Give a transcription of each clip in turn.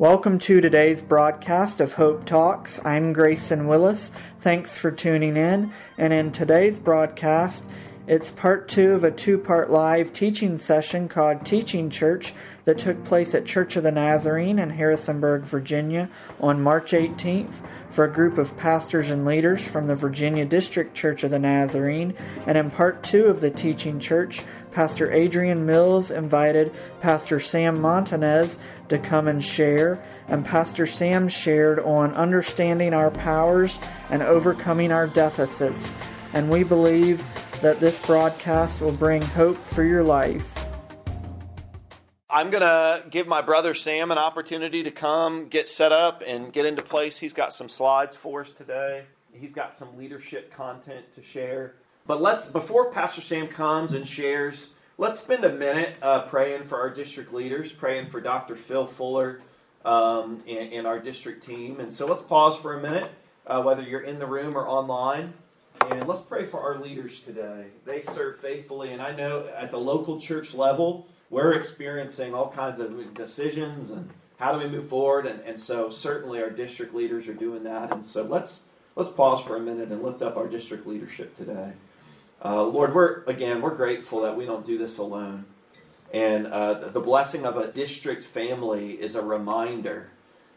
Welcome to today's broadcast of Hope Talks. I'm Grayson Willis. Thanks for tuning in. And in today's broadcast, it's part two of a two part live teaching session called Teaching Church that took place at Church of the Nazarene in Harrisonburg, Virginia on March 18th for a group of pastors and leaders from the Virginia District Church of the Nazarene. And in part two of the Teaching Church, Pastor Adrian Mills invited Pastor Sam Montanez to come and share. And Pastor Sam shared on understanding our powers and overcoming our deficits. And we believe that this broadcast will bring hope for your life. I'm going to give my brother Sam an opportunity to come get set up and get into place. He's got some slides for us today. He's got some leadership content to share. But let's, before Pastor Sam comes and shares, let's spend a minute uh, praying for our district leaders, praying for Dr. Phil Fuller um, and, and, our district team. And so let's pause for a minute, uh, whether you're in the room or online. And let's pray for our leaders today. They serve faithfully, and I know at the local church level, we're experiencing all kinds of decisions and how do we move forward. And, and so certainly our district leaders are doing that. And so let's let's pause for a minute and lift up our district leadership today. Uh, Lord, we're again we're grateful that we don't do this alone. And uh, the blessing of a district family is a reminder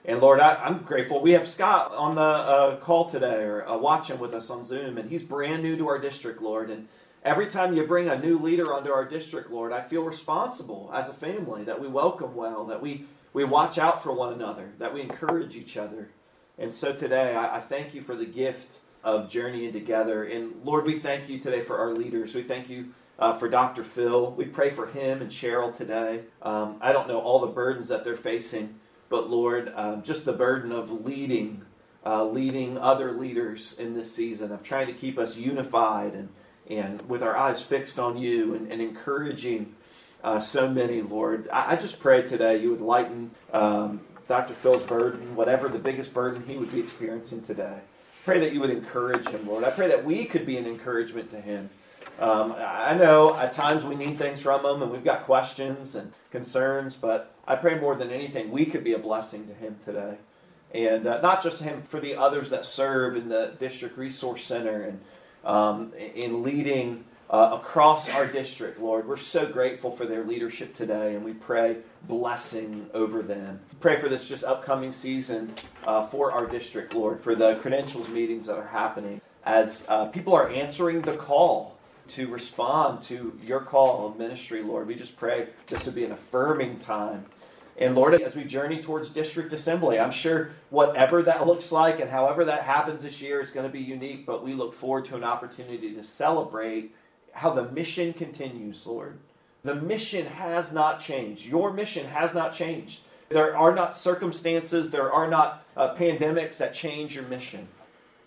and Lord, I, am grateful. We have Scott on the uh, call today or uh, watching with us on Zoom, and he's brand new to our district, Lord. And every time you bring a new leader onto our district, Lord, I feel responsible as a family that we welcome well, that we, we watch out for one another, that we encourage each other. And so today, I, I thank you for the gift of journeying together. And Lord, we thank you today for our leaders. We thank you uh, for Dr. Phil. We pray for him and Cheryl today. Um, I don't know all the burdens that they're facing. But Lord, um, just the burden of leading, uh, leading other leaders in this season, of trying to keep us unified and, and with our eyes fixed on you and, and encouraging uh, so many, Lord. I, I, just pray today you would lighten um, Dr. Phil's burden, whatever the biggest burden he would be experiencing today. Pray that you would encourage him, Lord. I pray that we could be an encouragement to him. Um, I know at times we need things from him and we've got questions and concerns, but I pray more than anything we could be a blessing to him today. And uh, not just him, for the others that serve in the District Resource Center and um, in leading uh, across our district, Lord. We're so grateful for their leadership today, and we pray blessing over them. Pray for this just upcoming season uh, for our district, Lord, for the credentials meetings that are happening as uh, people are answering the call to respond to your call of ministry, Lord. We just pray this would be an affirming time. And Lord, as we journey towards district assembly, I'm sure whatever that looks like and however that happens this year is going to be unique, but we look forward to an opportunity to celebrate how the mission continues, Lord. The mission has not changed. Your mission has not changed. There are not circumstances, there are not uh, pandemics that change your mission.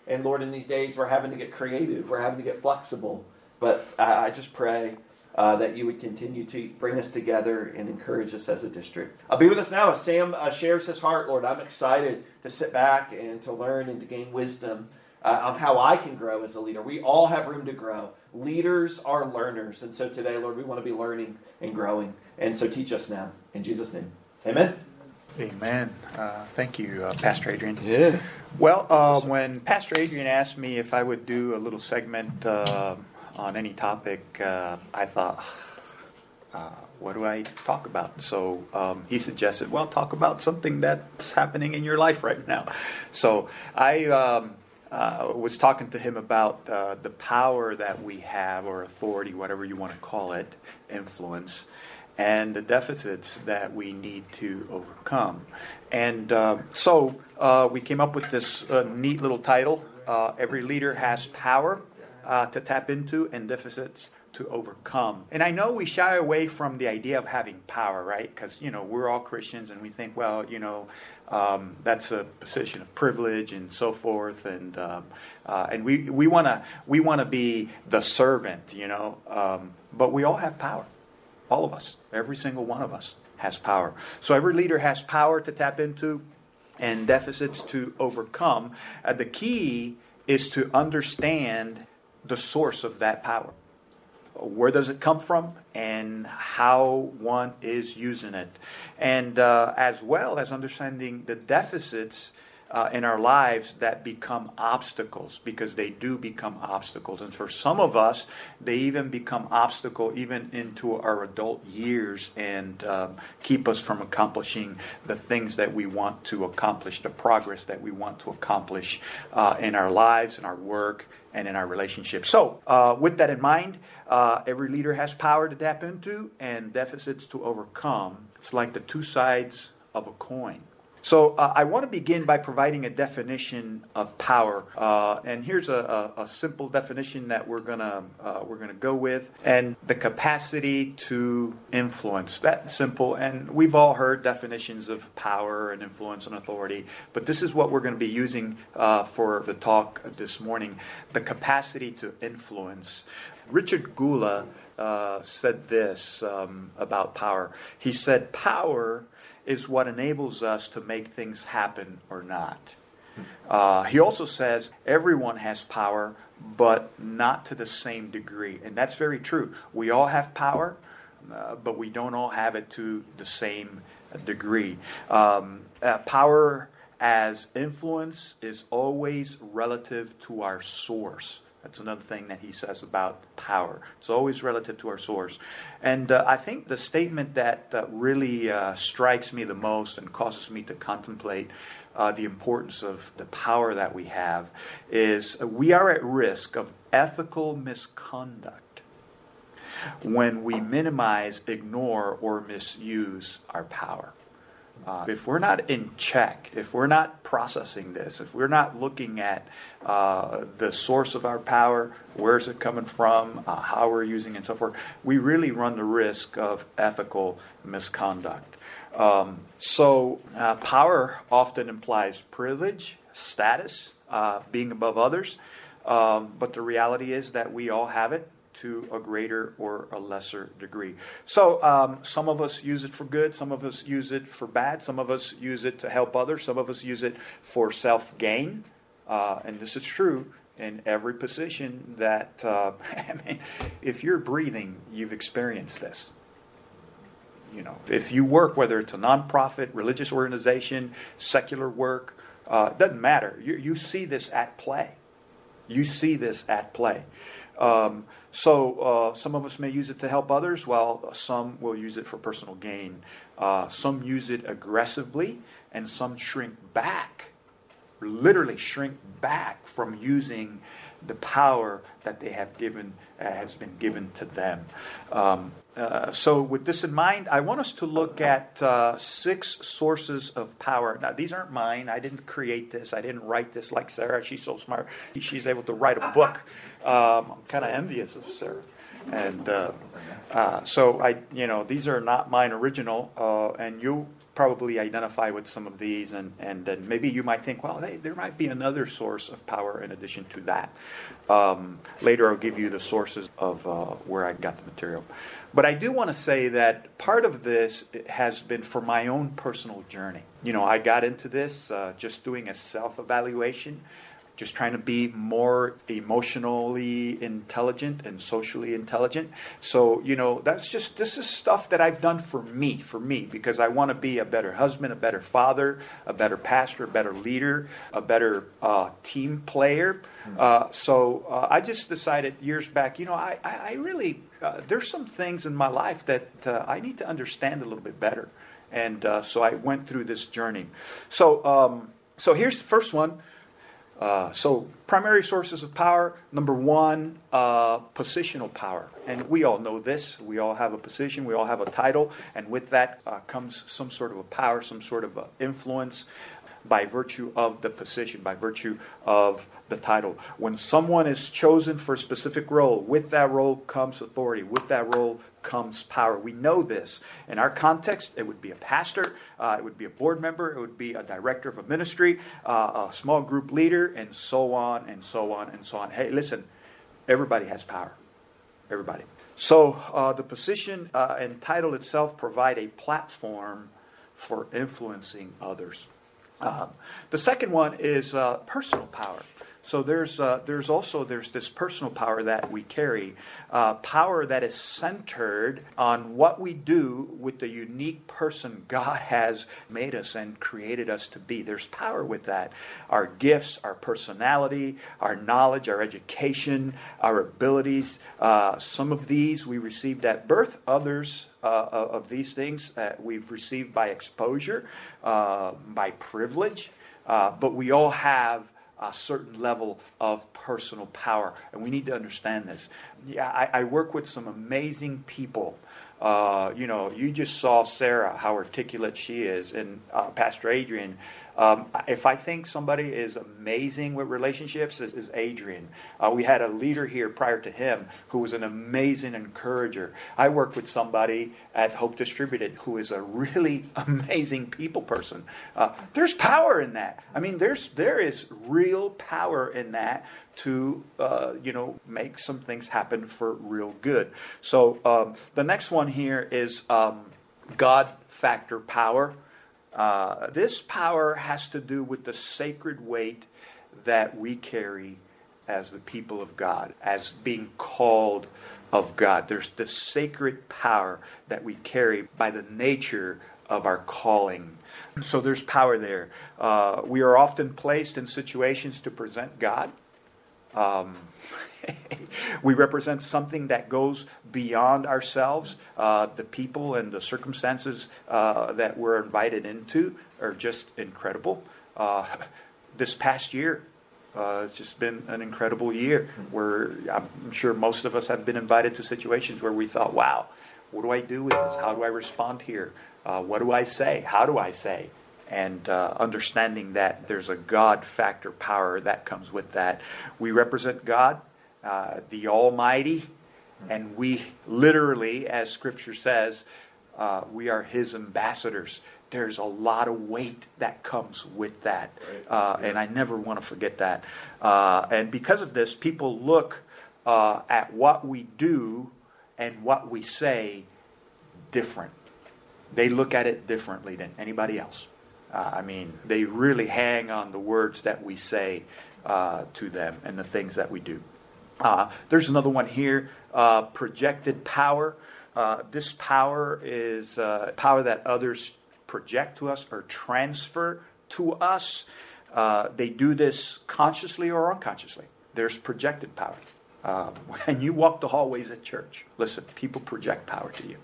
And Lord, in these days, we're having to get creative, we're having to get flexible. But I just pray uh, that you would continue to bring us together and encourage us as a district. I'll be with us now as Sam uh, shares his heart, Lord. I'm excited to sit back and to learn and to gain wisdom uh, on how I can grow as a leader. We all have room to grow. Leaders are learners. And so today, Lord, we want to be learning and growing. And so teach us now. In Jesus' name. Amen. Amen. Uh, thank you, uh, Pastor Adrian. Yeah. Well, uh, when Pastor Adrian asked me if I would do a little segment uh, on any topic, uh, I thought, uh, what do I talk about? So um, he suggested, well, talk about something that's happening in your life right now. So I um, uh, was talking to him about uh, the power that we have, or authority, whatever you want to call it, influence. And the deficits that we need to overcome. And uh, so uh, we came up with this neat little title Every Leader Has Power uh, to tap into and deficits to overcome. And I know we shy away from the idea of having power, right? Because, you know, we're all Christians and we think, well, you know, um, that's a position of privilege and so forth. And, um, uh, and we, we want to we wanna be the servant, you know. Um, but we all have power. All of us. Every single one of us has power. So every leader has power to tap into and deficits to overcome. Uh, the key is to understand the source of that power. where does it come from and how one is using it. And uh, as well as understanding the deficits uh, in our lives that become obstacles because they do become obstacles. And for some of us, they even become obstacle even into our adult years and um, keep us from accomplishing the things that we want to accomplish, the progress that we want to accomplish uh, in our lives, in our work, and in our relationships. So, uh, with that in mind, uh, every leader has power to tap into and deficits to overcome. It's like the two sides of a coin. So uh, I want to begin by providing a definition of power, uh, and here's a, a, a, simple definition that we're gonna uh, we're gonna go with, and the capacity to influence. That simple, and we've all heard definitions of power and influence and authority, but this is what we're going to be using uh, for the talk this morning: the capacity to influence. Richard Gula uh, said this um, about power. He said, "Power." Is what enables us to make things happen or not. Uh, he also says everyone has power, but not to the same degree. And that's very true. We all have power, uh, but we don't all have it to the same degree. Um, uh, power as influence is always relative to our source. That's another thing that he says about power. It's always relative to our source. And uh, I think the statement that uh, really uh, strikes me the most and causes me to contemplate uh, the importance of the power that we have is we are at risk of ethical misconduct when we minimize, ignore, or misuse our power. Uh, if we're not in check, if we're not processing this, if we're not looking at uh, the source of our power, where's it coming from, uh, how we're using it, and so forth, we really run the risk of ethical misconduct. Um, so, uh, power often implies privilege, status, uh, being above others. Um, but the reality is that we all have it to a greater or a lesser degree. So, um, some of us use it for good, some of us use it for bad, some of us use it to help others, some of us use it for self gain. Uh, and this is true in every position that, uh, I mean, if you're breathing, you've experienced this. You know, if you work, whether it's a nonprofit, religious organization, secular work, uh, doesn't matter. You, you see this at play. You see this at play. Um, so uh, some of us may use it to help others, while some will use it for personal gain. Uh, some use it aggressively, and some shrink back, literally shrink back from using the power that they have given uh, has been given to them. Um, uh, so, with this in mind, I want us to look at uh, six sources of power. Now, these aren't mine. I didn't create this. I didn't write this like Sarah. She's so smart. She's able to write a book. Um, I'm kind of envious of Sarah. And uh, uh, so, I, you know, these are not mine original, uh, and you probably identify with some of these, and, and then maybe you might think, well, they, there might be another source of power in addition to that. Um, later, I'll give you the sources of uh, where I got the material. But I do want to say that part of this has been for my own personal journey. You know, I got into this uh, just doing a self evaluation just trying to be more emotionally intelligent and socially intelligent. So, you know, that's just, this is stuff that I've done for me, for me, because I want to be a better husband, a better father, a better pastor, a better leader, a better uh, team player. Hmm. Uh, so uh, I just decided years back, you know, I, I, really, uh, there's some things in my life that uh, I need to understand a little bit better. And uh, so I went through this journey. So, um, so here's the first one. Uh, so, primary sources of power number one, uh, positional power. And we all know this. We all have a position, we all have a title, and with that uh, comes some sort of a power, some sort of influence by virtue of the position, by virtue of the title. When someone is chosen for a specific role, with that role comes authority, with that role comes power. We know this. In our context, it would be a pastor, uh, it would be a board member, it would be a director of a ministry, uh, a small group leader, and so on and so on and so on. Hey, listen, everybody has power. Everybody. So uh, the position uh, and title itself provide a platform for influencing others. Um, the second one is uh, personal power. So there's uh, there's also there's this personal power that we carry, uh, power that is centered on what we do with the unique person God has made us and created us to be. There's power with that. Our gifts, our personality, our knowledge, our education, our abilities. Uh, some of these we received at birth. Others uh, of these things we've received by exposure, uh, by privilege. Uh, but we all have a certain level of personal power. And we need to understand this. Yeah, I, I work with some amazing people. Uh, you know, you just saw Sarah, how articulate she is, and uh, Pastor Adrian. Um, if I think somebody is amazing with relationships, is, is Adrian. Uh, we had a leader here prior to him who was an amazing encourager. I work with somebody at Hope Distributed who is a really amazing people person. Uh, there's power in that. I mean, there's there is real power in that to uh, you know make some things happen for real good. So um, the next one here is um, God factor power. Uh, this power has to do with the sacred weight that we carry as the people of God, as being called of God. There's the sacred power that we carry by the nature of our calling. So there's power there. Uh, we are often placed in situations to present God. Um, we represent something that goes beyond ourselves. Uh, the people and the circumstances uh, that we're invited into are just incredible. Uh, this past year, uh, it's just been an incredible year where I'm sure most of us have been invited to situations where we thought, wow, what do I do with this? How do I respond here? Uh, what do I say? How do I say? And uh, understanding that there's a God factor power that comes with that. We represent God uh, the Almighty, and we literally, as Scripture says, uh, we are His ambassadors. There's a lot of weight that comes with that, uh, and I never want to forget that. Uh, and because of this, people look uh, at what we do and what we say different. They look at it differently than anybody else. Uh, I mean, they really hang on the words that we say uh, to them and the things that we do. Uh, there's another one here uh, projected power. Uh, this power is uh, power that others project to us or transfer to us. They do this consciously or unconsciously. There's projected power. Um, when you walk the hallways at church, listen, people project power to you.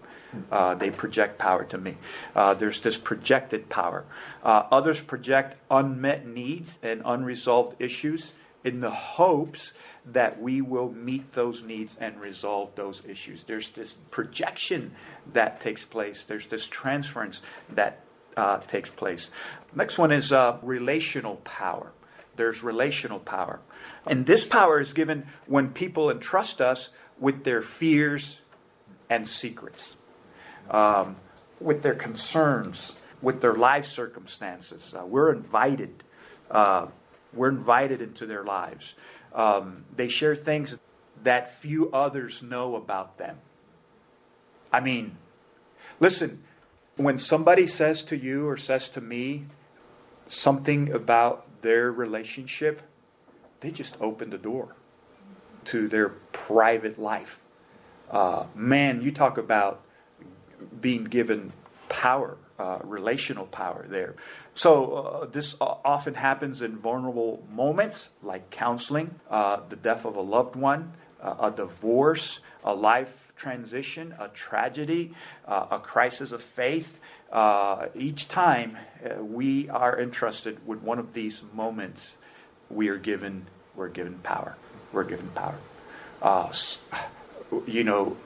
Uh, they project power to me. Uh, there's this projected power. Uh, others project unmet needs and unresolved issues in the hopes that we will meet those needs and resolve those issues. There's this projection that takes place, there's this transference that uh, takes place. Next one is uh, relational power. There's relational power. And this power is given when people entrust us with their fears and secrets, um, with their concerns, with their life circumstances. Uh, we're invited. Uh, we're invited into their lives. Um, they share things that few others know about them. I mean, listen, when somebody says to you or says to me something about their relationship, they just open the door to their private life. Uh, man, you talk about being given power, uh, relational power there. So, uh, this often happens in vulnerable moments like counseling, uh, the death of a loved one, uh, a divorce, a life transition, a tragedy, uh, a crisis of faith. Uh, each time uh, we are entrusted with one of these moments, we are given, we're given power. We're given power. you know,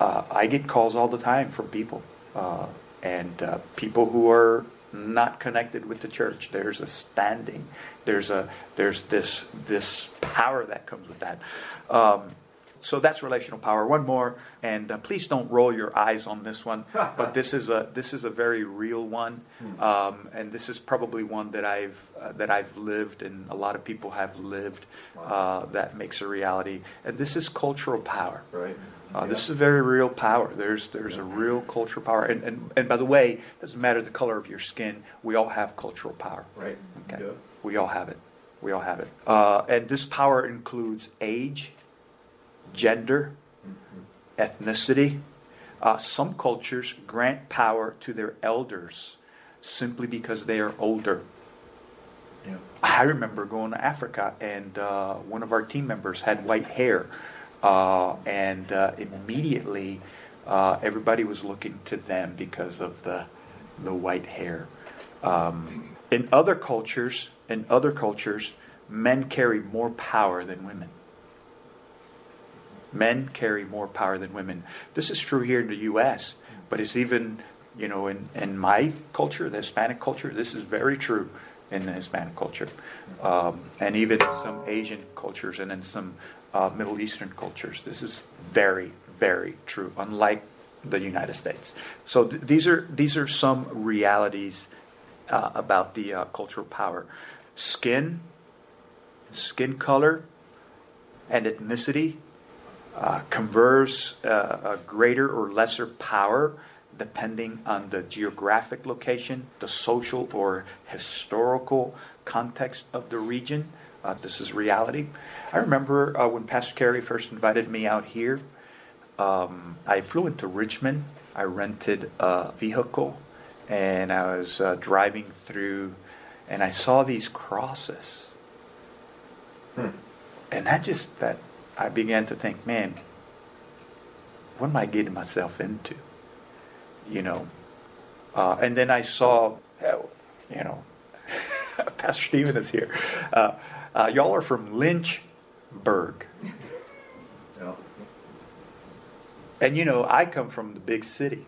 Uh, I get calls all the time from people, uh, and uh, people who are not connected with the church. There's a standing. There's a there's this this power that comes with that. Um, so that's relational power. One more, and uh, please don't roll your eyes on this one, but this is a this is a very real one, hmm. um, and this is probably one that I've uh, that I've lived, and a lot of people have lived. Uh, that makes a reality, and this is cultural power. Right. Uh, yeah. This is a very real power. There's there's yeah. a real cultural power, and, and and by the way, it doesn't matter the color of your skin. We all have cultural power. Right. Okay. Yeah. We all have it. We all have it. Uh, and this power includes age, gender, ethnicity. Uh, some cultures grant power to their elders simply because they are older. Yeah. I remember going to Africa, and uh, one of our team members had white hair, uh, and uh, immediately uh, everybody was looking to them because of the the white hair. Um, in other cultures, in other cultures, men carry more power than women. Men carry more power than women. This is true here in the U.S., but it's even, you know, in, in my culture, the Hispanic culture, this is very true in the Hispanic culture. Um, and even some Asian cultures and in some uh, Middle Eastern cultures. This is very, very true, unlike the United States. So th- these, are, these are some realities uh, about the uh, cultural power. Skin, skin color, and ethnicity uh, confers uh, a greater or lesser power depending on the geographic location, the social or historical context of the region. Uh, this is reality. I remember uh, when Pastor Carey first invited me out here, um, I flew into Richmond. I rented a vehicle and I was uh, driving through and I saw these crosses. Hmm. And that just, that I began to think, man, what am I getting myself into? You know, uh, and then I saw, you know, Pastor Stephen is here. Uh, uh, y'all are from Lynchburg. And you know, I come from the big city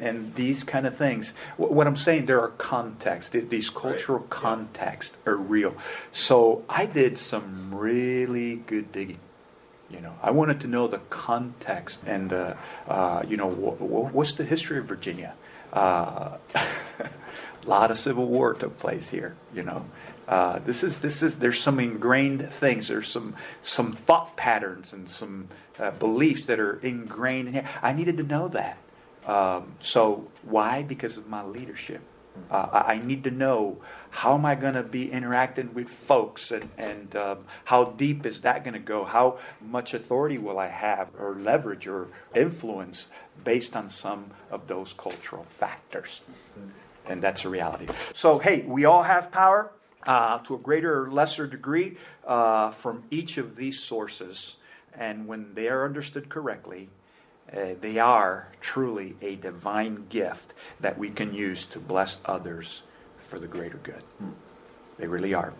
and these kind of things. What I'm saying, there are contexts. These cultural right. contexts yeah. are real. So I did some really good digging. You know, I wanted to know the context and, uh, uh, you know, what's the history of Virginia? Uh, a lot of civil war took place here. You know, uh, this is this is there's some ingrained things. There's some some thought patterns and some uh, beliefs that are ingrained in here. I needed to know that. Um, so why? Because of my leadership. Uh, I need to know how am I going to be interacting with folks and, and um, how deep is that going to go? How much authority will I have or leverage or influence based on some of those cultural factors? And that's a reality. So, hey, we all have power uh, to a greater or lesser degree uh, from each of these sources. And when they are understood correctly, uh, they are truly a divine gift that we can use to bless others for the greater good. They really are.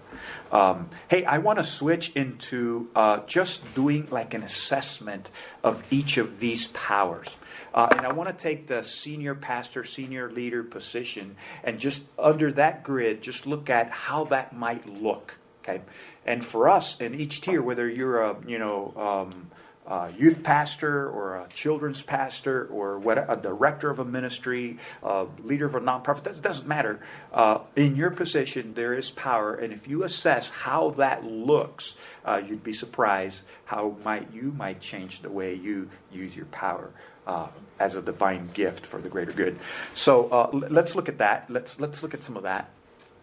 Um, hey, I want to switch into uh, just doing like an assessment of each of these powers. Uh, and I want to take the senior pastor, senior leader position, and just under that grid, just look at how that might look. Okay, and for us in each tier, whether you're a you know um, a youth pastor or a children's pastor or what, a director of a ministry, a leader of a nonprofit, that doesn't matter. Uh, in your position, there is power, and if you assess how that looks, uh, you'd be surprised how might you might change the way you use your power. Uh, as a divine gift for the greater good. So uh, let's look at that. Let's let's look at some of that.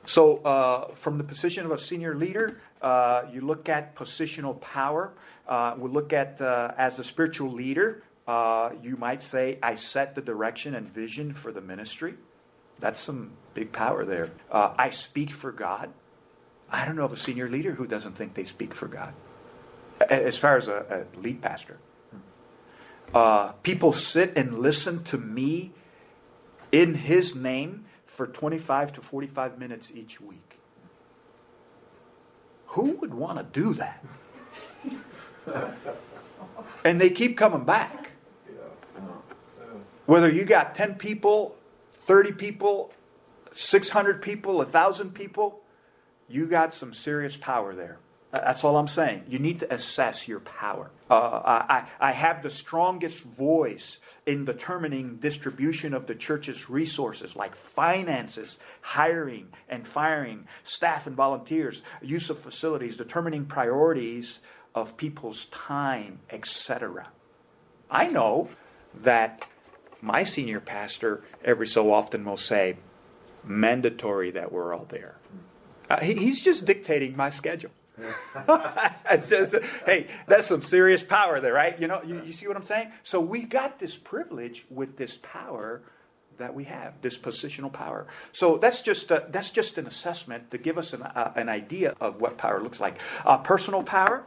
So, uh, from the position of a senior leader, uh, you look at positional power. Uh, we look at uh, as a spiritual leader, uh, you might say, I set the direction and vision for the ministry. That's some big power there. Uh, I speak for God. I don't know of a senior leader who doesn't think they speak for God, as far as a, a lead pastor. Uh, people sit and listen to me in His name for 25 to 45 minutes each week. Who would want to do that? and they keep coming back. Whether you got 10 people, 30 people, 600 people, 1,000 people, you got some serious power there. That's all I'm saying. You need to assess your power. Uh, I, I have the strongest voice in determining distribution of the church's resources, like finances, hiring and firing, staff and volunteers, use of facilities, determining priorities of people's time, etc. I know that my senior pastor every so often will say, mandatory that we're all there. Uh, he, he's just dictating my schedule. it's just, hey, that's some serious power there, right? You know, you, you see what I'm saying? So we got this privilege with this power that we have, this positional power. So that's just a, that's just an assessment to give us an, uh, an idea of what power looks like. Uh, personal power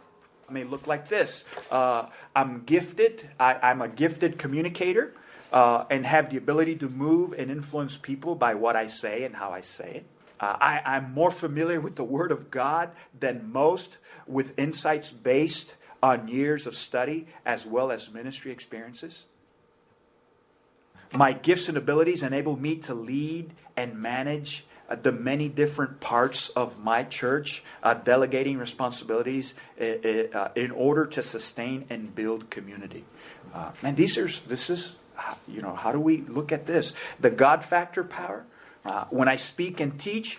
may look like this: uh, I'm gifted. I, am a gifted communicator. Uh, and have the ability to move and influence people by what I say and how I say it. Uh, I, I'm more familiar with the Word of God than most, with insights based on years of study as well as ministry experiences. My gifts and abilities enable me to lead and manage uh, the many different parts of my church, uh, delegating responsibilities uh, uh in order to sustain and build community. Uh, and these are this is you know how do we look at this? The God factor power. Uh, when I speak and teach,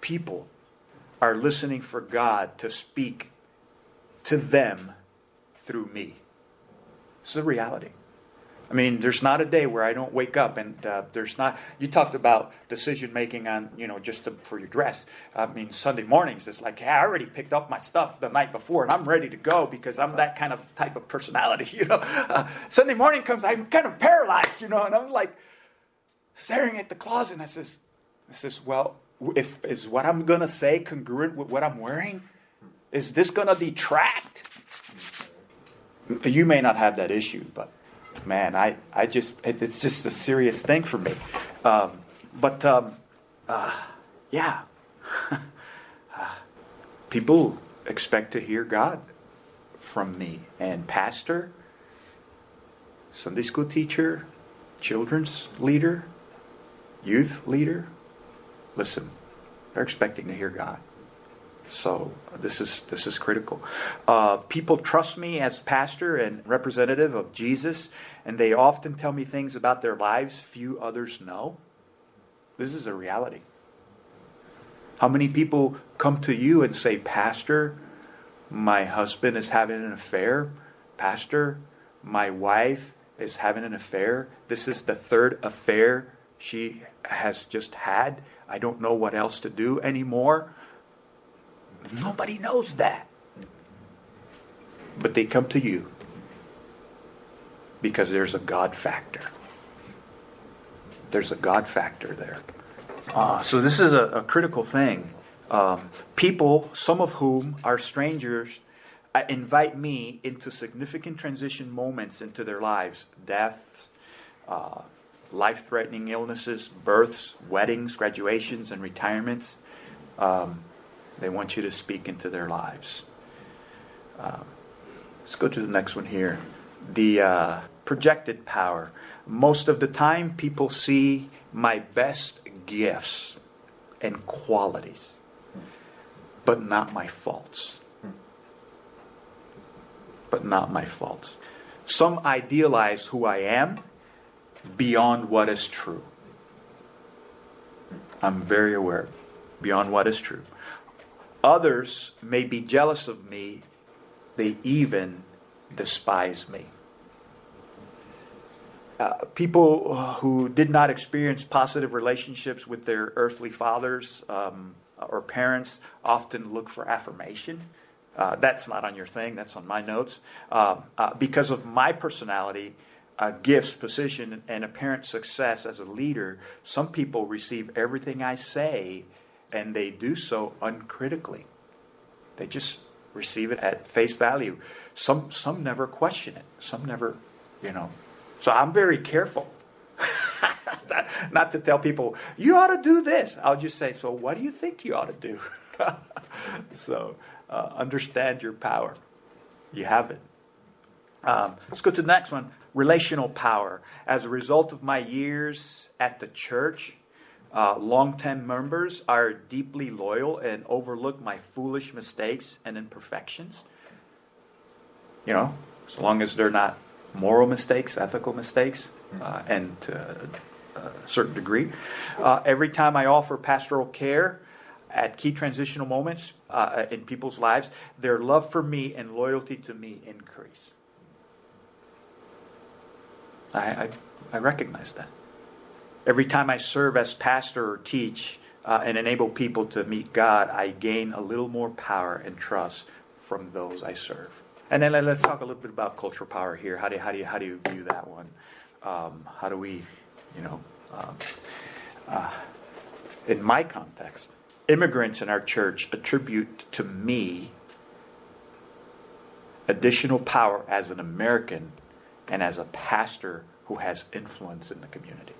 people are listening for God to speak to them through me. It's a reality. I mean, there's not a day where I don't wake up and uh, there's not. You talked about decision making on, you know, just to, for your dress. I mean, Sunday mornings, it's like, I already picked up my stuff the night before and I'm ready to go because I'm that kind of type of personality, you know. Uh, Sunday morning comes, I'm kind of paralyzed, you know, and I'm like staring at the closet and I says, I says, well, if is what I'm to say congruent with what I'm wearing? Is this to detract? You may not have that issue, but man, I, I just, it, it's just a serious thing for me. Um, but, um, uh, yeah. People expect to hear God from me. And pastor, Sunday school teacher, children's leader, youth leader, listen, they're expecting to hear God. So this is this is critical. Uh, people trust me as pastor and representative of Jesus, and they often tell me things about their lives few others know. This is a reality. How many people come to you and say, Pastor, my husband is having an affair? Pastor, my wife is having an affair. This is the third affair she has just had. I don't know what else to do anymore. Nobody knows that. But they come to you because there's a God factor. There's a God factor there. Uh, so, this is a, a critical thing. Um, people, some of whom are strangers, uh, invite me into significant transition moments into their lives deaths, uh, life threatening illnesses, births, weddings, graduations, and retirements. Um, they want you to speak into their lives. Um, let's go to the next one here. The uh, projected power. Most of the time, people see my best gifts and qualities, but not my faults. But not my faults. Some idealize who I am beyond what is true. I'm very aware beyond what is true. Others may be jealous of me, they even despise me. Uh, people who did not experience positive relationships with their earthly fathers um, or parents often look for affirmation. Uh, that's not on your thing, that's on my notes. Um, uh, because of my personality, gifts, position, and apparent success as a leader, some people receive everything I say and they do so uncritically. They just receive it at face value. Some, some never question it. Some never, you know. So I'm very careful. not, not to tell people, you ought to do this. I'll just say, so what do you think you ought to do? so uh, understand your power. You have it. Um, let's go to the next one relational power. As a result of my years at the church, uh, long term members are deeply loyal and overlook my foolish mistakes and imperfections. You know, as long as they're not moral mistakes, ethical mistakes, uh, and to a certain degree. Uh, every time I offer pastoral care, at key transitional moments uh, in people's lives, their love for me and loyalty to me increase. I, I, I recognize that. Every time I serve as pastor or teach, uh, and enable people to meet God, I gain a little more power and trust from those I serve. And then let's talk a little bit about cultural power here. How do you, how do you, how do you view that one? Um, how do we, you know, um, uh, in my context, immigrants in our church attribute to me additional power as an American and as a pastor who has influence in the community.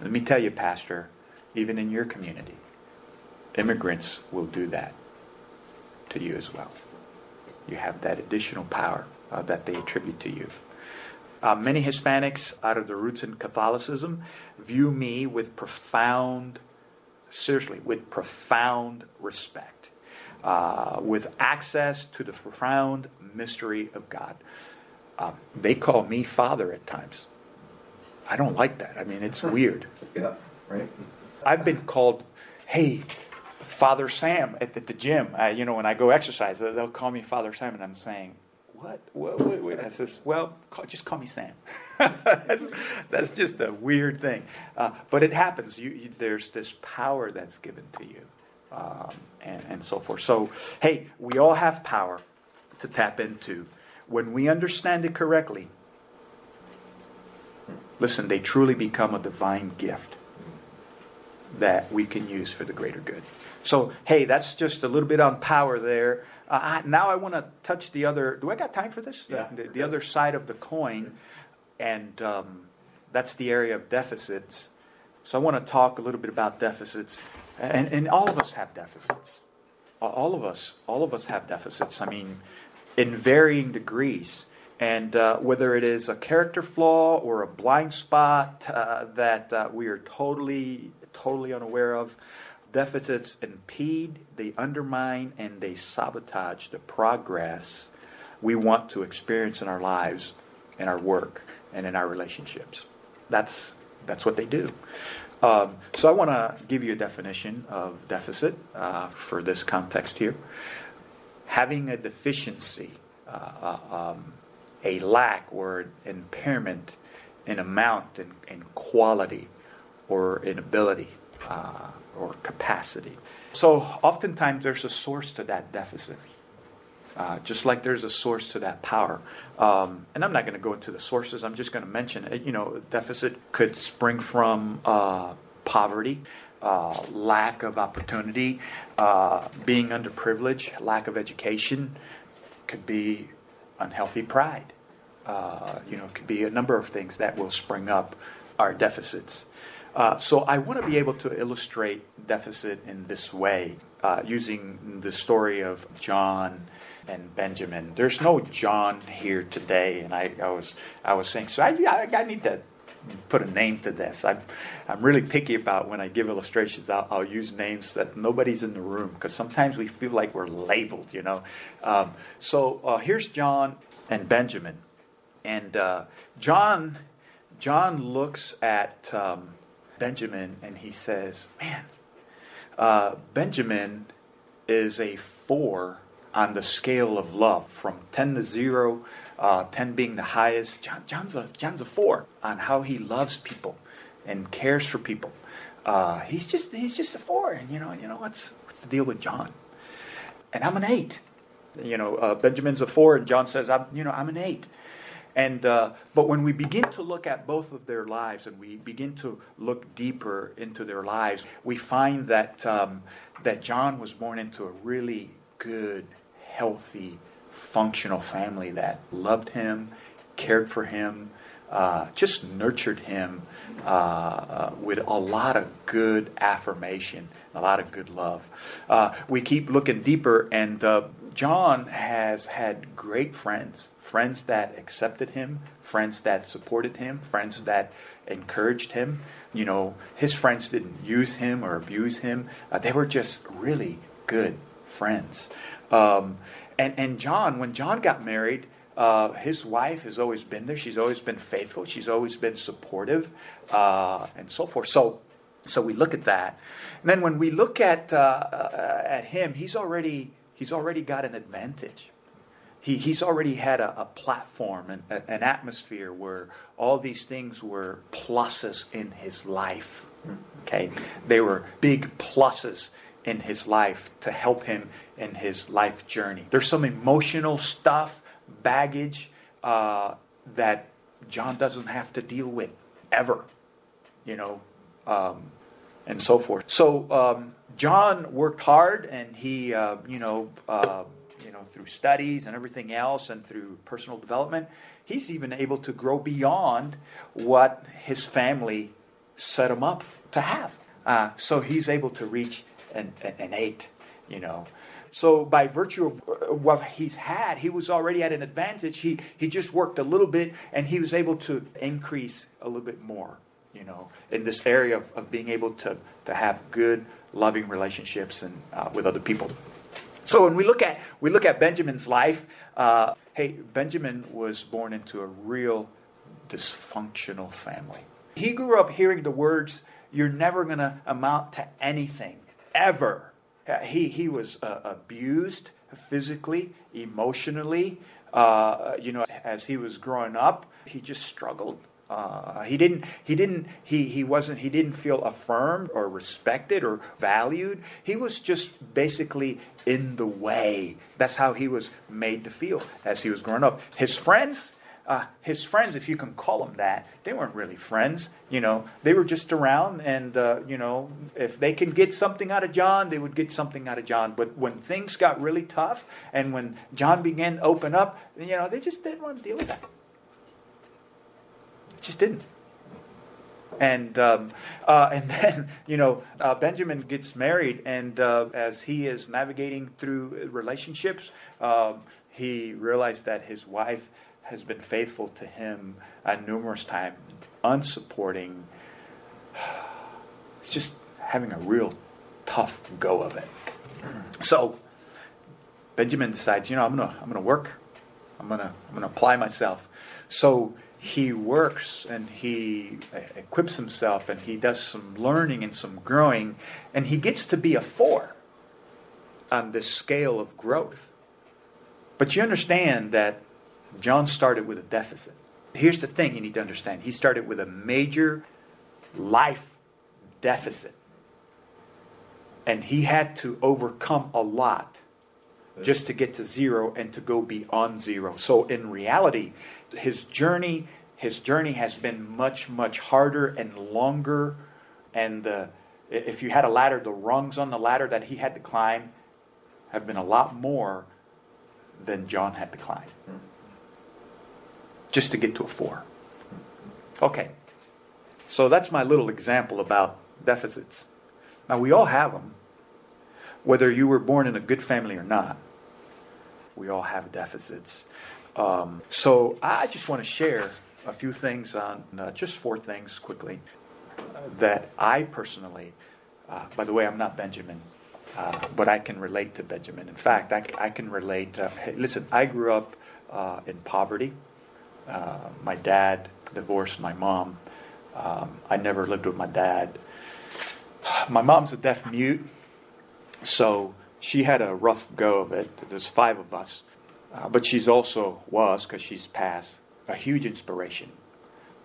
Let me tell you, Pastor, even in your community, immigrants will do that to you as well. You have that additional power uh, that they attribute to you. Uh, many Hispanics, out of their roots in Catholicism, view me with profound, seriously, with profound respect, uh, with access to the profound mystery of God. Um, they call me Father at times. I don't like that. I mean, it's weird. Yeah, right. I've been called, hey, Father Sam at, at the gym. I, you know, when I go exercise, they'll call me Father Sam, and I'm saying, what? Wait, wait, wait. I says, well, call, just call me Sam. that's, that's just a weird thing. Uh, but it happens. You, you, there's this power that's given to you, um, and, and so forth. So, hey, we all have power to tap into. When we understand it correctly, listen, they truly become a divine gift that we can use for the greater good. So, hey, that's just a little bit on power there. Uh, I, now I want to touch the other. Do I got time for this? Yeah. The, the other side of the coin, and um, that's the area of deficits. So I want to talk a little bit about deficits, and, and all of us have deficits. All of us, all of us have deficits. I mean, in varying degrees. And uh, whether it is a character flaw or a blind spot uh, that uh, we are totally totally unaware of deficits impede they undermine and they sabotage the progress we want to experience in our lives in our work and in our relationships. That's that's what they do. Um, so i want to give you a definition of deficit uh, for this context here having a deficiency uh, uh, um, a lack or impairment in amount and, and quality or in ability uh, or capacity. So oftentimes there's a source to that deficit. Uh, just like there's a source to that power. Um, and I'm not going to go into the sources, I'm just going to mention. You know, deficit could spring from uh, poverty, uh, lack of opportunity, uh, being underprivileged, lack of education, could be unhealthy pride. Uh, you know, could be a number of things that will spring up our deficits. Uh, so I want to be able to illustrate deficit in this way, uh, using the story of John and Benjamin. There's no John here today, and I, I was I was saying so. I, I, I need to put a name to this. I'm, I'm really picky about when I give illustrations. I'll, I'll use names that nobody's in the room because sometimes we feel like we're labeled, you know. Um, so uh, here's John and Benjamin, and uh, John John looks at um, Benjamin and he says, "Man, uh, Benjamin is a four on the scale of love, from ten to zero." Uh, 10 being the highest. John, John's, a, John's a 4 on how he loves people and cares for people. Uh, he's just he's just a 4. And, you know, you know what's, what's the deal with John? And I'm an 8. You know, uh, Benjamin's a 4, and John says, I'm, you know, I'm an 8. And, uh, but when we begin to look at both of their lives and we begin to look deeper into their lives, we find that, um, that John was born into a really good, healthy, functional family that loved him, cared for him, uh, just nurtured him uh, uh, with a lot of good affirmation, a lot of good love. Uh, we keep looking deeper, and uh, John has had great friends friends that accepted him, friends that supported him, friends that encouraged him. You know, his friends didn't use him or abuse him, uh, they were just really good friends. Um, and, and John, when John got married, uh, his wife has always been there. She's always been faithful. She's always been supportive, uh, and so forth. So, so we look at that, and then when we look at uh, uh at him, he's already he's already got an advantage. He, he's already had a, a platform and an atmosphere where all these things were pluses in his life. Okay? They were big pluses in his life to help him in his life journey. There's some emotional stuff, baggage uh, that John doesn't have to deal with ever, you know, um, and so forth. So um, John worked hard, and he, uh, you know, uh, you know, through studies and everything else, and through personal development, he's even able to grow beyond what his family set him up to have. Uh, so he's able to reach an, eight, you know. So by virtue of what he's had, he was already at an advantage. He he just worked a little bit, and he was able to increase a little bit more, you know, in this area of, of being able to to have good, loving relationships and uh, with other people. So when we look at we look at Benjamin's life, uh, hey, Benjamin was born into a real dysfunctional family. He grew up hearing the words, "You're never going to amount to anything ever." He he was uh, abused physically, emotionally. Uh, you know, as he was growing up, he just struggled uh, he didn't. He didn't. He he wasn't. He didn't feel affirmed or respected or valued. He was just basically in the way. That's how he was made to feel as he was growing up. His friends, uh, his friends, if you can call them that, they weren't really friends. You know, they were just around, and uh, you know, if they can get something out of John, they would get something out of John. But when things got really tough, and when John began to open up, you know, they just didn't want to deal with that. Just didn't. And um, uh, and then you know uh, Benjamin gets married, and uh, as he is navigating through relationships, um, he realized that his wife has been faithful to him at numerous times, unsupporting. It's just having a real tough go of it. So Benjamin decides, you know, I'm gonna I'm gonna work. I'm gonna I'm gonna apply myself. So he works and he equips himself and he does some learning and some growing and he gets to be a four on this scale of growth. But you understand that John started with a deficit. Here's the thing you need to understand he started with a major life deficit. And he had to overcome a lot just to get to zero and to go beyond zero. So in reality, his journey his journey has been much much harder and longer and if you had a ladder the rungs on the ladder that he had to climb have been a lot more than John had to climb just to get to a 4 okay so that's my little example about deficits now we all have them whether you were born in a good family or not we all have deficits um, so I just want to share a few things on uh, just four things quickly uh, that I personally, uh, by the way, I'm not Benjamin, uh, but I can relate to Benjamin. In fact, I, I can relate. Hey, listen, I grew up uh, in poverty. Uh, my dad divorced my mom. Um, I never lived with my dad. My mom's a deaf mute, so she had a rough go of it. There's five of us. Uh, but she's also was, because she's passed, a huge inspiration.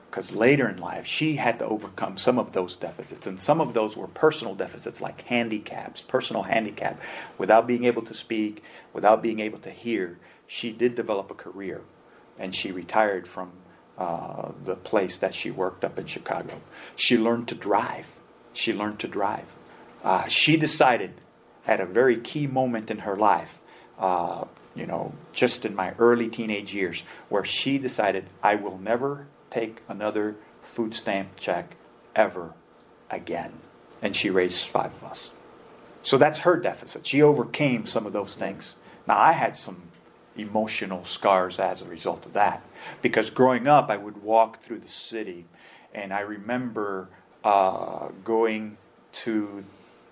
Because later in life, she had to overcome some of those deficits. And some of those were personal deficits, like handicaps, personal handicap. Without being able to speak, without being able to hear, she did develop a career. And she retired from uh, the place that she worked up in Chicago. She learned to drive. She learned to drive. Uh, she decided at a very key moment in her life uh, you know, just in my early teenage years, where she decided, I will never take another food stamp check ever again. And she raised five of us. So that's her deficit. She overcame some of those things. Now, I had some emotional scars as a result of that. Because growing up, I would walk through the city, and I remember uh, going to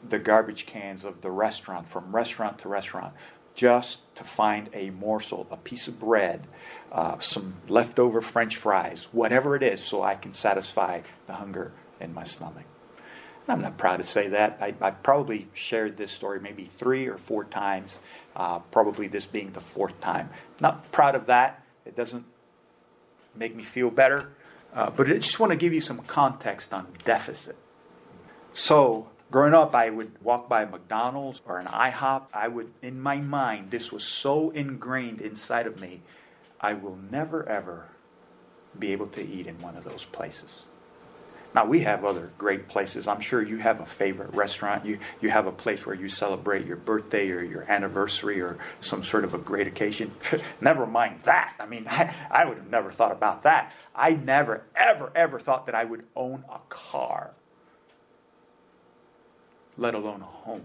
the garbage cans of the restaurant, from restaurant to restaurant, just to find a morsel, a piece of bread, uh, some leftover French fries, whatever it is, so I can satisfy the hunger in my stomach. I'm not proud to say that. I, I probably shared this story maybe three or four times, uh, probably this being the fourth time. Not proud of that. It doesn't make me feel better. Uh, but I just want to give you some context on deficit. So, growing up, I would walk by a McDonald's or an IHOP. I would, in my mind, this was so ingrained inside of me, I will never ever be able to eat in one of those places. Now we have other great places. I'm sure you have a favorite restaurant. You you have a place where you celebrate your birthday or your anniversary or some sort of a great occasion. never mind that. I mean, I, I would have never thought about that. I never ever ever thought that I would own a car, let alone a home.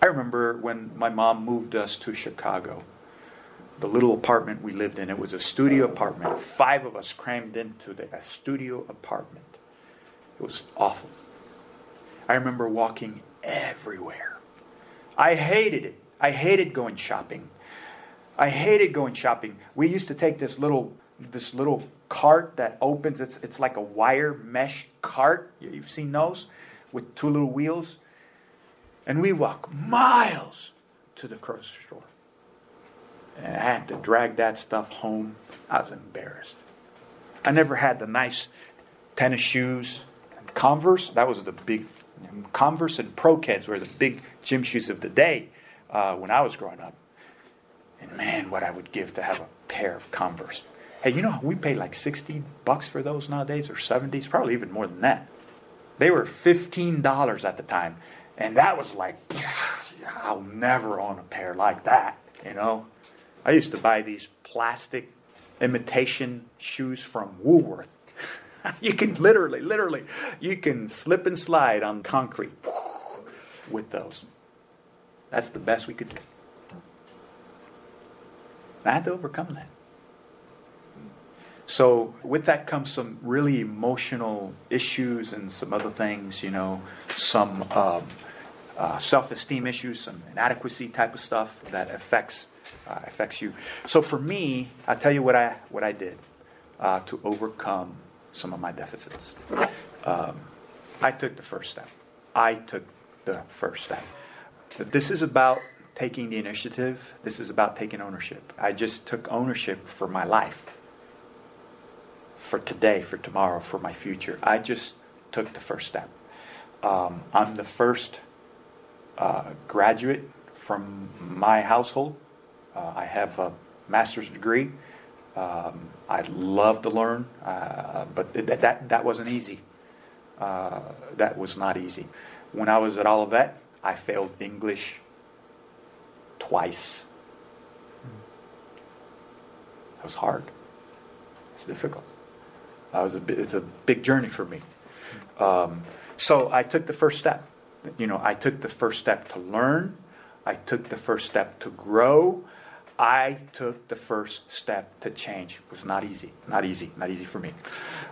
I remember when my mom moved us to Chicago the little apartment we lived in. It was a studio apartment. Five of us crammed into the, a studio apartment. It was awful. I remember walking everywhere. I hated it. I hated going shopping. I hated going shopping. We used to take this little this little cart that opens. It's it's like a wire mesh cart. You've seen those with two little wheels. And we walk miles to the grocery store. And I had to drag that stuff home. I was embarrassed. I never had the nice tennis shoes. and Converse, that was the big, Converse and Pro Keds were the big gym shoes of the day uh, when I was growing up. And man, what I would give to have a pair of Converse. Hey, you know, we pay like 60 bucks for those nowadays, or 70, it's probably even more than that. They were $15 at the time. And that was like, I'll never own a pair like that, you know? I used to buy these plastic imitation shoes from Woolworth. you can literally, literally, you can slip and slide on concrete with those. That's the best we could do. I had to overcome that. So, with that comes some really emotional issues and some other things, you know, some um, uh, self esteem issues, some inadequacy type of stuff that affects uh, affects you. So for me, I'll tell you what I what I did uh, to overcome some of my deficits. Um, I took the first step. I took the first step. This is about taking the initiative. This is about taking ownership. I just took ownership for my life, for today, for tomorrow, for my future. I just took the first step. Um, I'm the first uh, graduate from my household uh, I have a master's degree. Um, I love to learn, uh, but th- that, that wasn't easy. Uh, that was not easy. When I was at Olivet, I failed English twice. That was hard. It's difficult. That was a it's a big journey for me. Um, so I took the first step. You know, I took the first step to learn. I took the first step to grow. I took the first step to change. It was not easy. Not easy. Not easy for me.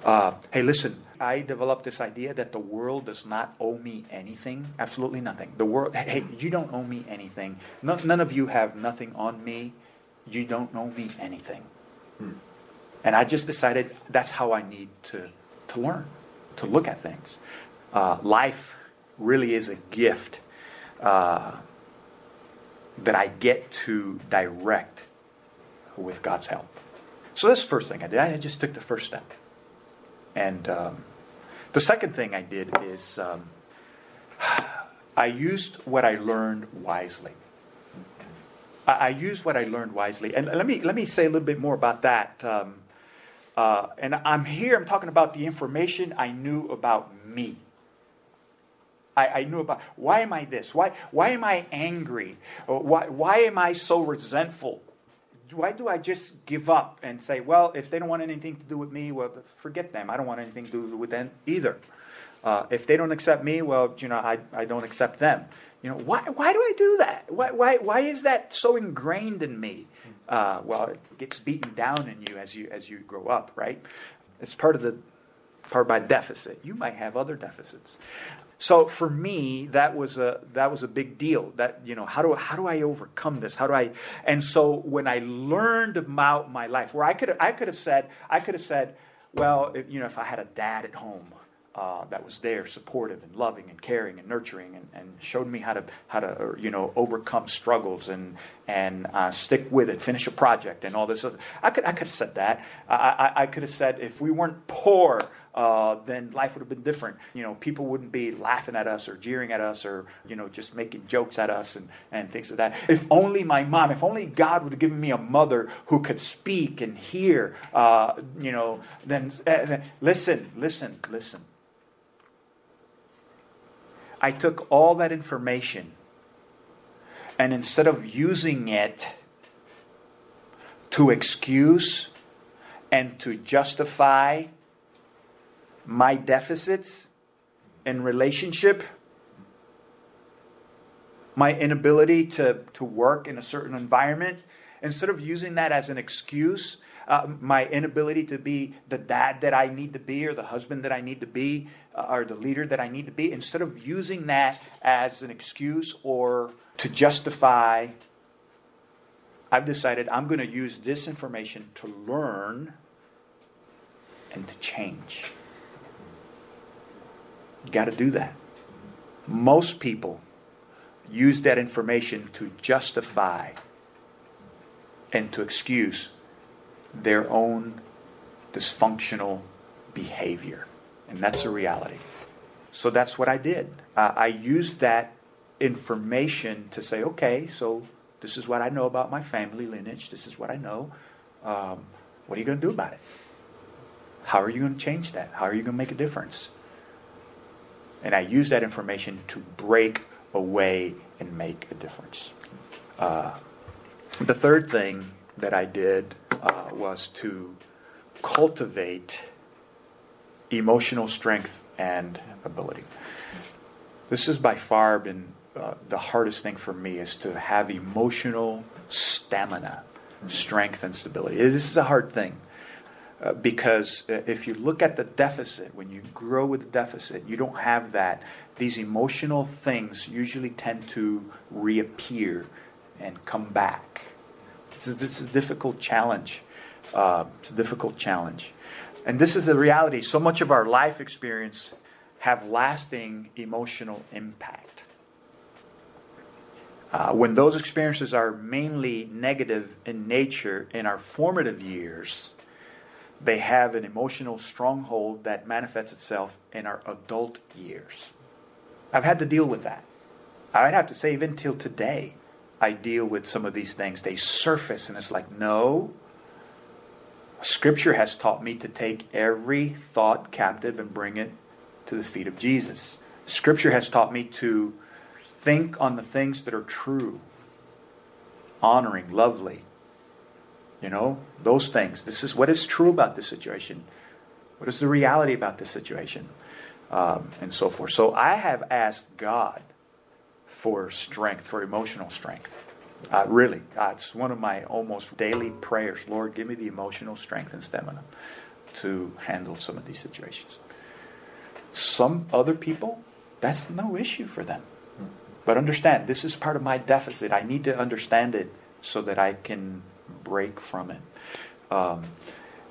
Uh, hey, listen, I developed this idea that the world does not owe me anything. Absolutely nothing. The world, hey, you don't owe me anything. None, none of you have nothing on me. You don't owe me anything. Hmm. And I just decided that's how I need to, to learn, to look at things. Uh, life really is a gift. Uh, that I get to direct with God's help. So that's the first thing I did. I just took the first step. And um, the second thing I did is um, I used what I learned wisely. I, I, used what I learned wisely. And let me, let me say a little bit more about that. Um, uh, and I'm here, I'm talking about the information I knew about me. I, I, knew about why am I this? Why, why am I angry? Why, why am I so resentful? Why do I just give up and say, well, if they don't want anything to do with me, well, forget them. I don't want anything to do with them either. Uh, if they don't accept me, well, you know, I, I don't accept them. You know, why, why do I do that? Why, why, why is that so ingrained in me? Uh, well, it gets beaten down in you as you as you grow up, right? It's part of the part by deficit. You might have other deficits. So for me, that was a that was a big deal. That you know, how do how do I overcome this? How do I? And so when I learned about my life, where I could I could have said I could have said, well, if, you know, if I had a dad at home. Uh, that was there, supportive and loving and caring and nurturing, and, and showed me how to how to you know overcome struggles and and uh, stick with it, finish a project, and all this. Other. I could I could have said that. I, I, I could have said if we weren't poor, uh, then life would have been different. You know, people wouldn't be laughing at us or jeering at us or, you know, just making jokes at us and, and things like that. If only my mom, if only God would have given me a mother who could speak and hear, uh, you know, then, uh, then listen, listen, listen. I took all that information and instead of using it to excuse and to justify my deficits in relationship, my inability to, to work in a certain environment, instead of using that as an excuse, uh, my inability to be the dad that I need to be, or the husband that I need to be, uh, or the leader that I need to be, instead of using that as an excuse or to justify, I've decided I'm going to use this information to learn and to change. Got to do that. Most people use that information to justify and to excuse their own dysfunctional behavior. And that's a reality. So that's what I did. Uh, I used that information to say, okay, so this is what I know about my family lineage. This is what I know. Um, what are you going to do about it? How are you going to change that? How are you going to make a difference? And I use that information to break away and make a difference. Uh, the third thing that I did uh, was to cultivate emotional strength and ability. This has by far been uh, the hardest thing for me is to have emotional stamina, strength, and stability. This is a hard thing. Uh, because uh, if you look at the deficit, when you grow with the deficit, you don't have that. These emotional things usually tend to reappear and come back. This is, this is a difficult challenge. Uh, it's a difficult challenge. And this is the reality. So much of our life experience have lasting emotional impact. Uh, when those experiences are mainly negative in nature in our formative years, they have an emotional stronghold that manifests itself in our adult years. I've had to deal with that. I'd have to say, even till today, I deal with some of these things. They surface, and it's like, no. Scripture has taught me to take every thought captive and bring it to the feet of Jesus. Scripture has taught me to think on the things that are true, honoring, lovely. You know, those things. This is what is true about this situation. What is the reality about this situation? Um, and so forth. So I have asked God for strength, for emotional strength. Uh, really, uh, it's one of my almost daily prayers. Lord, give me the emotional strength and stamina to handle some of these situations. Some other people, that's no issue for them. But understand, this is part of my deficit. I need to understand it so that I can break from it. Um,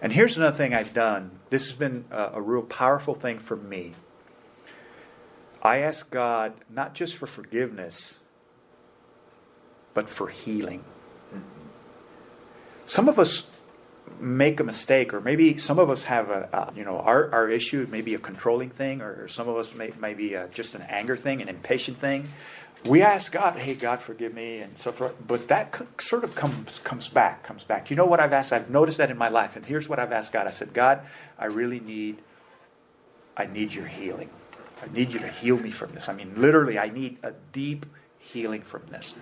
and here's another thing I've done. This has been a, a real powerful thing for me. I ask God not just for forgiveness, but for healing. Some of us make a mistake, or maybe some of us have a, you know, our, our issue may be a controlling thing, or some of us may, may be a, just an anger thing, an impatient thing. We ask God, hey, God, forgive me, and so forth. But that sort of comes, comes back, comes back. You know what I've asked? I've noticed that in my life, and here's what I've asked God. I said, God, I really need, I need your healing. I need you to heal me from this. I mean, literally, I need a deep healing from this.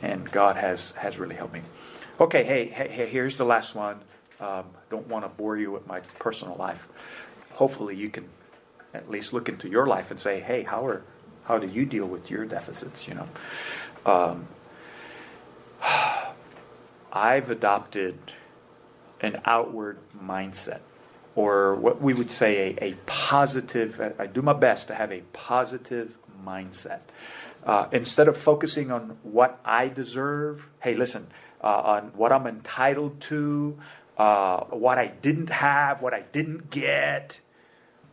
And God has, has really helped me. Okay, hey, hey, here's the last one. Um, don't want to bore you with my personal life. Hopefully, you can at least look into your life and say, hey, how, are, how do you deal with your deficits? You know, um, I've adopted an outward mindset or what we would say a, a positive, I do my best to have a positive mindset. Uh, instead of focusing on what I deserve, hey, listen, uh, on what I'm entitled to, uh, what I didn't have, what I didn't get,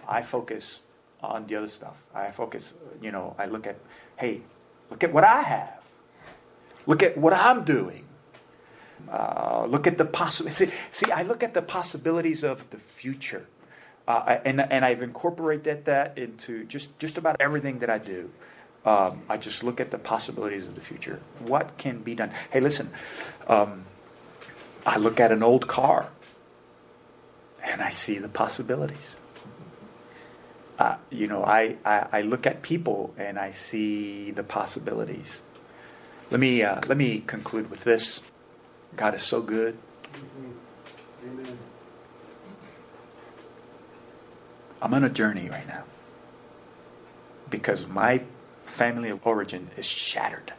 I focus on the other stuff. I focus, you know, I look at, hey, look at what I have. Look at what I'm doing. Uh, look at the possibilities. See, see, I look at the possibilities of the future. Uh, and, and I've incorporated that into just, just about everything that I do. Um, I just look at the possibilities of the future. What can be done? Hey, listen, um, I look at an old car and I see the possibilities. Uh, you know, I, I, I, look at people and I see the possibilities. Let me, uh, let me conclude with this. God is so good. Amen. I'm on a journey right now because my family of origin is shattered.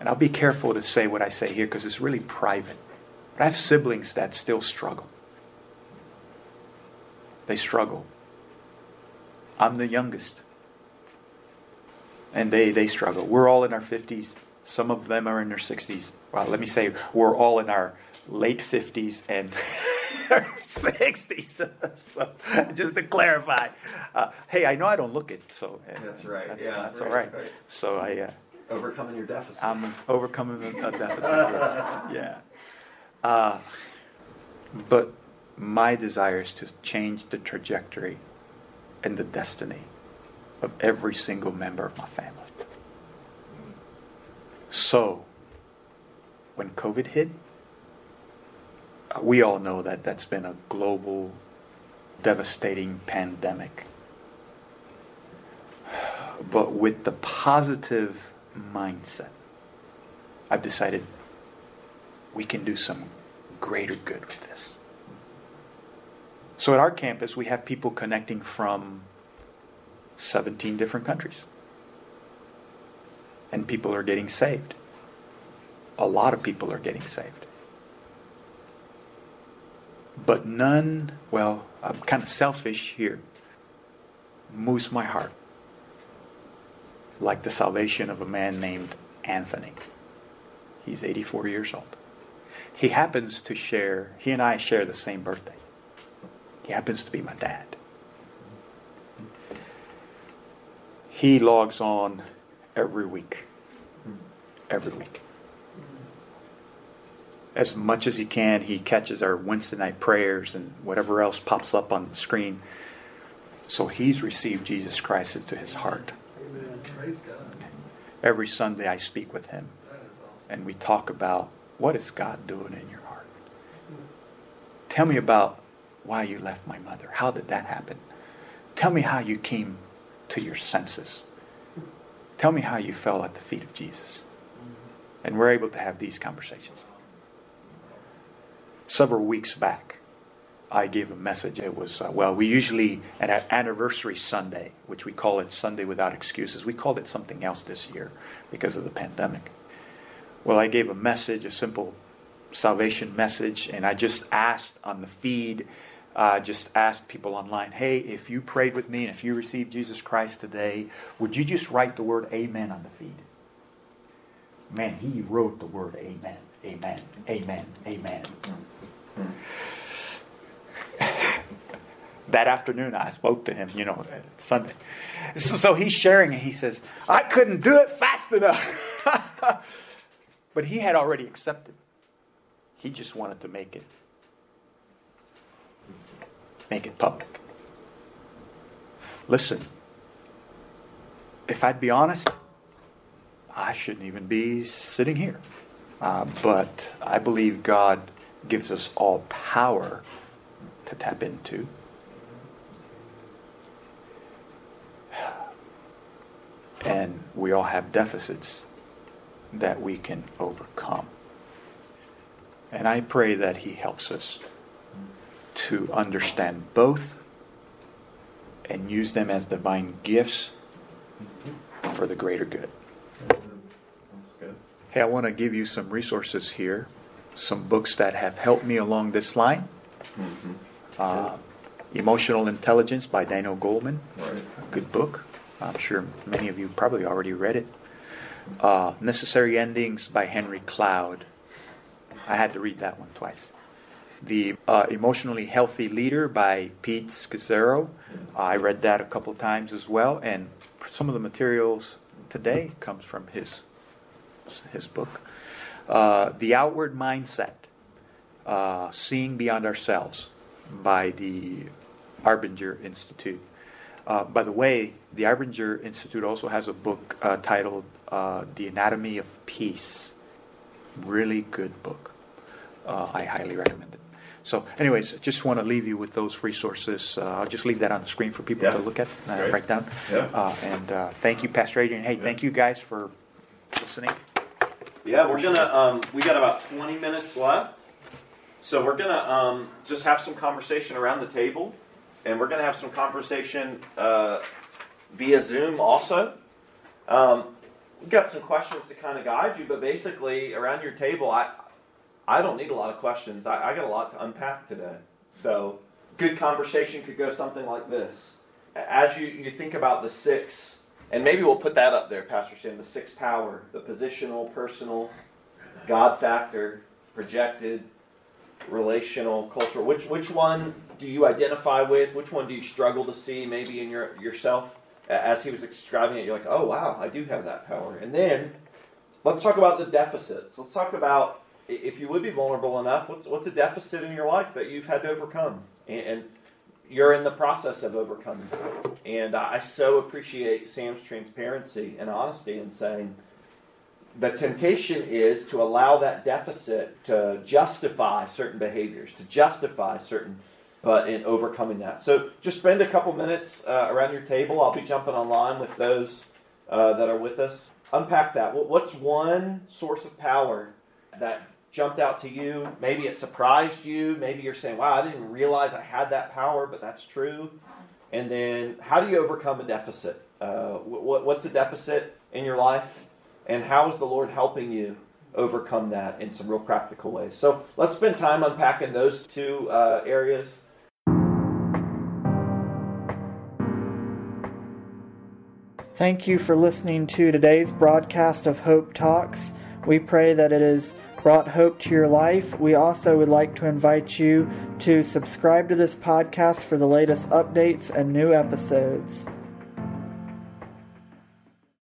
And I'll be careful to say what I say here because it's really private. But I have siblings that still struggle. They struggle. I'm the youngest. And they, they struggle. We're all in our 50s. Some of them are in their 60s. Well, let me say, we're all in our late 50s and 60s. so, just to clarify. Uh, hey, I know I don't look it, so. Uh, that's right. That's, yeah, that's right, all right. right. So I. Uh, overcoming your deficit. I'm overcoming a, deficit. Yeah. Uh, but my desire is to change the trajectory and the destiny of every single member of my family. So, when COVID hit, uh, we all know that that's been a global, devastating pandemic. But with the positive mindset, I've decided we can do some greater good with this. So at our campus, we have people connecting from 17 different countries. And people are getting saved. A lot of people are getting saved. But none, well, I'm kind of selfish here, moves my heart like the salvation of a man named Anthony. He's 84 years old. He happens to share, he and I share the same birthday. He happens to be my dad. He logs on every week. Every week. As much as he can, he catches our Wednesday night prayers and whatever else pops up on the screen. So he's received Jesus Christ into his heart. Every Sunday I speak with him. And we talk about what is God doing in your heart? Tell me about why you left my mother. How did that happen? Tell me how you came to your senses. Tell me how you fell at the feet of Jesus. And we're able to have these conversations. Several weeks back, I gave a message. It was, uh, well, we usually, at an anniversary Sunday, which we call it Sunday Without Excuses, we called it something else this year because of the pandemic. Well, I gave a message, a simple salvation message, and I just asked on the feed, uh, just asked people online, hey, if you prayed with me and if you received Jesus Christ today, would you just write the word amen on the feed? Man, he wrote the word amen, amen, amen, amen. that afternoon I spoke to him, you know, Sunday. So, so he's sharing and he says, I couldn't do it fast enough. But he had already accepted. He just wanted to make it make it public. Listen, if I'd be honest, I shouldn't even be sitting here. Uh, but I believe God gives us all power to tap into. And we all have deficits that we can overcome. And I pray that He helps us to understand both and use them as divine gifts for the greater good. Hey, I want to give you some resources here, some books that have helped me along this line. Mm-hmm. Uh, Emotional Intelligence by Daniel Goleman, right. a good book. I'm sure many of you probably already read it. Uh, Necessary Endings by Henry Cloud. I had to read that one twice. The uh, Emotionally Healthy Leader by Pete Scazzero. I read that a couple times as well, and some of the materials today comes from his his book. Uh, the Outward Mindset uh, Seeing Beyond Ourselves by the Arbinger Institute. Uh, by the way, the Arbinger Institute also has a book uh, titled uh, The Anatomy of Peace. Really good book. Uh, I highly recommend it. So, anyways, just want to leave you with those resources. Uh, I'll just leave that on the screen for people Yeah. to look at, uh, Great. write down. Yeah. Uh, and uh, thank you, Pastor Adrian. Hey, thank you guys for listening. Yeah, we're gonna. Um, we got about 20 minutes left, so we're gonna um, just have some conversation around the table, and we're gonna have some conversation uh, via Zoom also. Um, we've got some questions to kind of guide you, but basically around your table, I I don't need a lot of questions. I, I got a lot to unpack today, so good conversation could go something like this. As you you think about the six and maybe we'll put that up there, Pastor Sam, the six power, the positional, personal, God factor, projected, relational, cultural. Which which one do you identify with? Which one do you struggle to see maybe in your yourself? As he was describing it, you're like, oh wow, I do have that power. And then let's talk about the deficits. Let's talk about if you would be vulnerable enough, what's what's a deficit in your life that you've had to overcome? And, and you're in the process of overcoming. And I so appreciate Sam's transparency and honesty in saying the temptation is to allow that deficit to justify certain behaviors, to justify certain, but in overcoming that. So just spend a couple minutes uh, around your table. I'll be jumping online with those uh, that are with us. Unpack that. What's one source of power that jumped out to you? Maybe it surprised you. Maybe you're saying, wow, I didn't realize I had that power, but that's true. And then, how do you overcome a deficit? Uh, what, what's a deficit in your life? And how is the Lord helping you overcome that in some real practical ways? So, let's spend time unpacking those two uh, areas. Thank you for listening to today's broadcast of Hope Talks. We pray that it is brought hope to your life. We also would like to invite you to subscribe to this podcast for the latest updates and new episodes.